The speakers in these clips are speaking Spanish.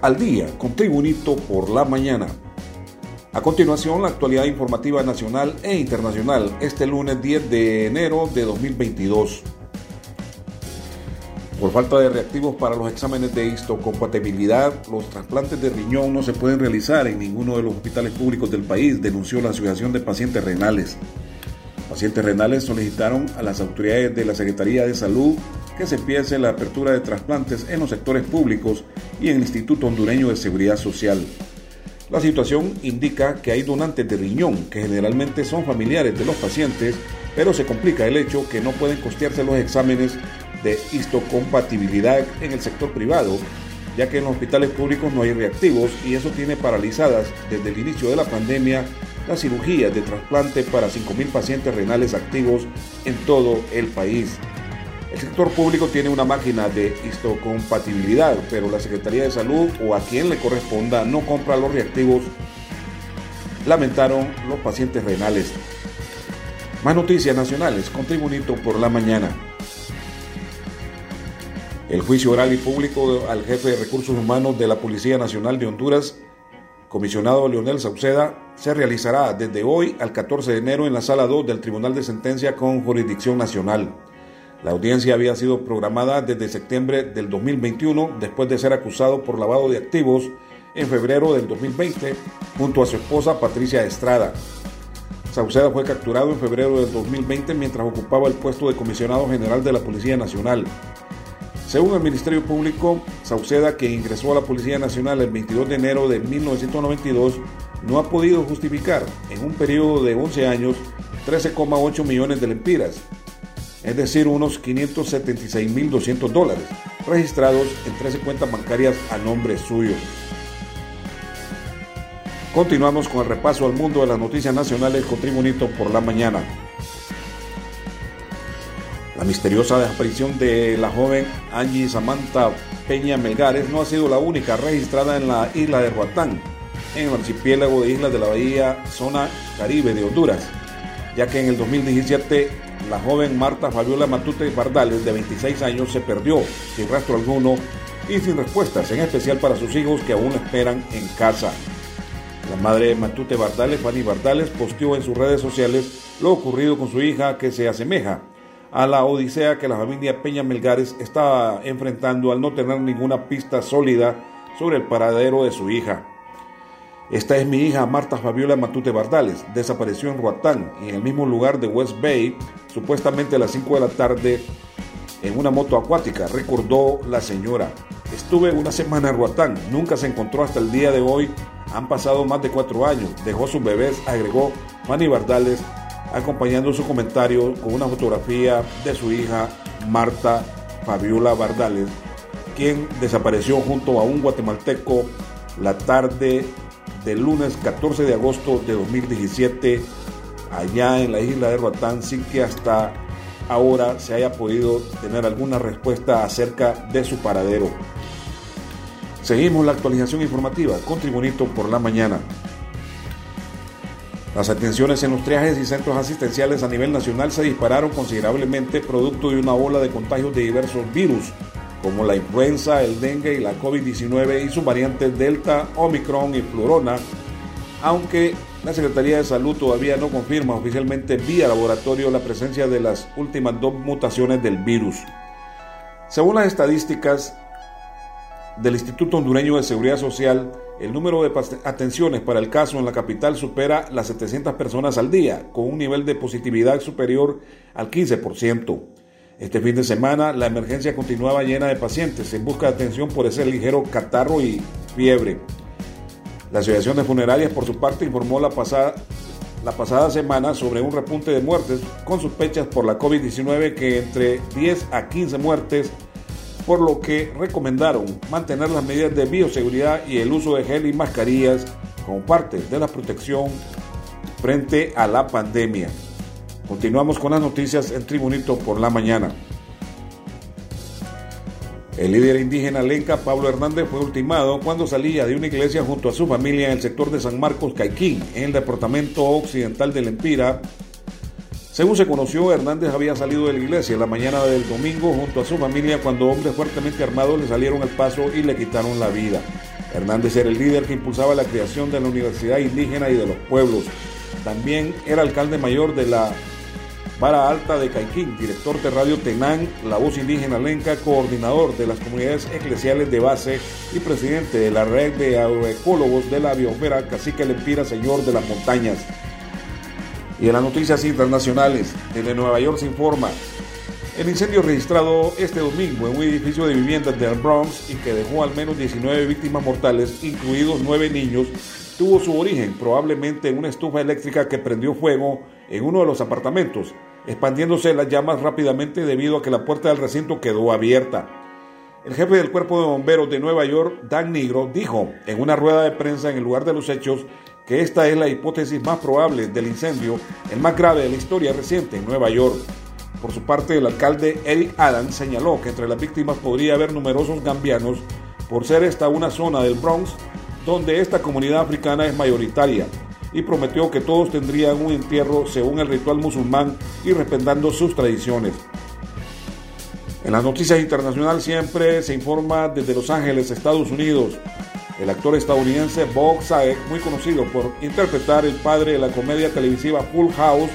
al día con Tribunito por la mañana. A continuación, la actualidad informativa nacional e internacional este lunes 10 de enero de 2022. Por falta de reactivos para los exámenes de histocompatibilidad, los trasplantes de riñón no se pueden realizar en ninguno de los hospitales públicos del país, denunció la Asociación de Pacientes Renales. Pacientes renales solicitaron a las autoridades de la Secretaría de Salud que se empiece la apertura de trasplantes en los sectores públicos y en el Instituto Hondureño de Seguridad Social. La situación indica que hay donantes de riñón que generalmente son familiares de los pacientes, pero se complica el hecho que no pueden costearse los exámenes de histocompatibilidad en el sector privado, ya que en los hospitales públicos no hay reactivos y eso tiene paralizadas desde el inicio de la pandemia las cirugías de trasplante para 5.000 pacientes renales activos en todo el país. El sector público tiene una máquina de histocompatibilidad, pero la Secretaría de Salud o a quien le corresponda no compra los reactivos, lamentaron los pacientes renales. Más noticias nacionales con Tribunito por la mañana. El juicio oral y público al jefe de recursos humanos de la Policía Nacional de Honduras, comisionado Leonel Sauceda, se realizará desde hoy al 14 de enero en la sala 2 del Tribunal de Sentencia con jurisdicción nacional. La audiencia había sido programada desde septiembre del 2021 después de ser acusado por lavado de activos en febrero del 2020 junto a su esposa Patricia Estrada. Sauceda fue capturado en febrero del 2020 mientras ocupaba el puesto de comisionado general de la Policía Nacional. Según el Ministerio Público, Sauceda, que ingresó a la Policía Nacional el 22 de enero de 1992, no ha podido justificar en un periodo de 11 años 13,8 millones de lempiras, es decir, unos 576.200 dólares, registrados en 13 cuentas bancarias a nombre suyo. Continuamos con el repaso al mundo de las noticias nacionales con Tribunito por la mañana. La misteriosa desaparición de la joven Angie Samantha Peña Melgares no ha sido la única registrada en la isla de Roatán, en el archipiélago de islas de la bahía zona caribe de Honduras, ya que en el 2017 la joven Marta Fabiola Matute Bardales, de 26 años, se perdió sin rastro alguno y sin respuestas, en especial para sus hijos que aún esperan en casa. La madre de Matute Bardales, Fanny Bardales, posteó en sus redes sociales lo ocurrido con su hija que se asemeja a la odisea que la familia Peña Melgares estaba enfrentando al no tener ninguna pista sólida sobre el paradero de su hija. Esta es mi hija Marta Fabiola Matute Bardales. Desapareció en Roatán en el mismo lugar de West Bay, supuestamente a las 5 de la tarde, en una moto acuática, recordó la señora. Estuve una semana en Roatán, nunca se encontró hasta el día de hoy. Han pasado más de cuatro años. Dejó sus bebés, agregó Fanny Bardales, acompañando su comentario con una fotografía de su hija Marta Fabiola Bardales, quien desapareció junto a un guatemalteco la tarde del lunes 14 de agosto de 2017 allá en la isla de Roatán sin que hasta ahora se haya podido tener alguna respuesta acerca de su paradero. Seguimos la actualización informativa con Tribunito por la mañana. Las atenciones en los triajes y centros asistenciales a nivel nacional se dispararon considerablemente producto de una ola de contagios de diversos virus como la influenza, el dengue y la COVID-19 y sus variantes Delta, Omicron y Flurona, aunque la Secretaría de Salud todavía no confirma oficialmente vía laboratorio la presencia de las últimas dos mutaciones del virus. Según las estadísticas del Instituto Hondureño de Seguridad Social, el número de atenciones para el caso en la capital supera las 700 personas al día, con un nivel de positividad superior al 15%. Este fin de semana la emergencia continuaba llena de pacientes en busca de atención por ese ligero catarro y fiebre. La Asociación de Funerarias, por su parte, informó la pasada, la pasada semana sobre un repunte de muertes con sospechas por la COVID-19 que entre 10 a 15 muertes, por lo que recomendaron mantener las medidas de bioseguridad y el uso de gel y mascarillas como parte de la protección frente a la pandemia. Continuamos con las noticias en Tribunito por la mañana. El líder indígena lenca Pablo Hernández fue ultimado cuando salía de una iglesia junto a su familia en el sector de San Marcos Caiquín, en el departamento occidental de Lempira. Según se conoció, Hernández había salido de la iglesia la mañana del domingo junto a su familia cuando hombres fuertemente armados le salieron al paso y le quitaron la vida. Hernández era el líder que impulsaba la creación de la Universidad Indígena y de los Pueblos. También era alcalde mayor de la Vara Alta de Caiquín, director de Radio Tenán, La Voz Indígena Lenca, coordinador de las comunidades eclesiales de base y presidente de la red de agroecólogos de la biosfera, Cacique Lempira, señor de las montañas. Y en las noticias internacionales, desde Nueva York se informa, el incendio registrado este domingo en un edificio de viviendas del Bronx y que dejó al menos 19 víctimas mortales, incluidos 9 niños, tuvo su origen probablemente en una estufa eléctrica que prendió fuego en uno de los apartamentos, expandiéndose las llamas rápidamente debido a que la puerta del recinto quedó abierta. El jefe del cuerpo de bomberos de Nueva York, Dan Negro, dijo en una rueda de prensa en el lugar de los hechos que esta es la hipótesis más probable del incendio, el más grave de la historia reciente en Nueva York. Por su parte, el alcalde Eric Adams señaló que entre las víctimas podría haber numerosos gambianos por ser esta una zona del Bronx donde esta comunidad africana es mayoritaria y prometió que todos tendrían un entierro según el ritual musulmán y respetando sus tradiciones. En las noticias internacionales siempre se informa desde Los Ángeles, Estados Unidos. El actor estadounidense Bob Saget, muy conocido por interpretar el padre de la comedia televisiva Full House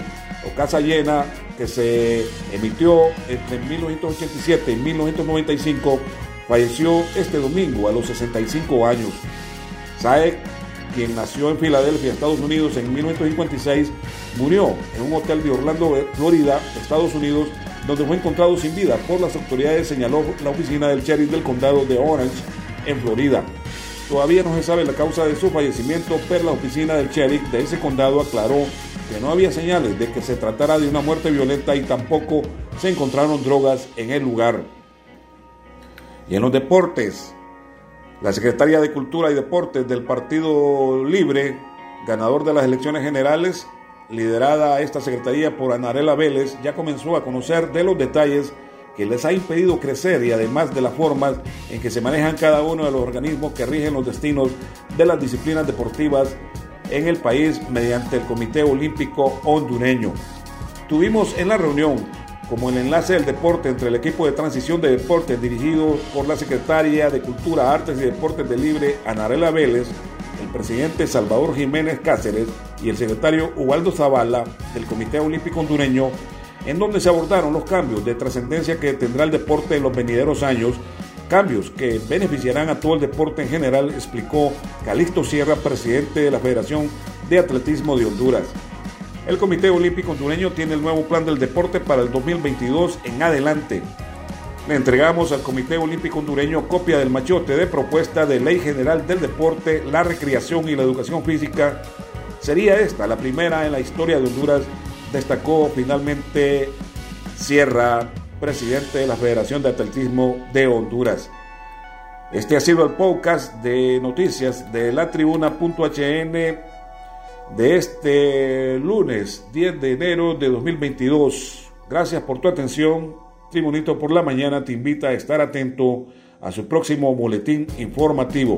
o Casa Llena, que se emitió entre 1987 y 1995, falleció este domingo a los 65 años. Saek, quien nació en Filadelfia, Estados Unidos, en 1956, murió en un hotel de Orlando, Florida, Estados Unidos, donde fue encontrado sin vida por las autoridades, señaló la oficina del sheriff del condado de Orange, en Florida. Todavía no se sabe la causa de su fallecimiento, pero la oficina del sheriff de ese condado aclaró que no había señales de que se tratara de una muerte violenta y tampoco se encontraron drogas en el lugar. Y en los deportes, la secretaria de Cultura y Deportes del Partido Libre, ganador de las elecciones generales, liderada esta secretaría por Anarela Vélez, ya comenzó a conocer de los detalles que les ha impedido crecer y además de las formas en que se manejan cada uno de los organismos que rigen los destinos de las disciplinas deportivas en el país mediante el Comité Olímpico Hondureño. Tuvimos en la reunión como el enlace del deporte entre el equipo de transición de deportes dirigido por la secretaria de Cultura, Artes y Deportes de Libre, Anarela Vélez, el presidente Salvador Jiménez Cáceres y el secretario Ubaldo Zavala del Comité Olímpico Hondureño, en donde se abordaron los cambios de trascendencia que tendrá el deporte en los venideros años Cambios que beneficiarán a todo el deporte en general, explicó Calixto Sierra, presidente de la Federación de Atletismo de Honduras. El Comité Olímpico Hondureño tiene el nuevo plan del deporte para el 2022 en adelante. Le entregamos al Comité Olímpico Hondureño copia del machote de propuesta de ley general del deporte, la recreación y la educación física. Sería esta la primera en la historia de Honduras, destacó finalmente Sierra presidente de la Federación de Atletismo de Honduras. Este ha sido el podcast de noticias de la tribuna.hn de este lunes 10 de enero de 2022. Gracias por tu atención. Tribunito por la mañana te invita a estar atento a su próximo boletín informativo.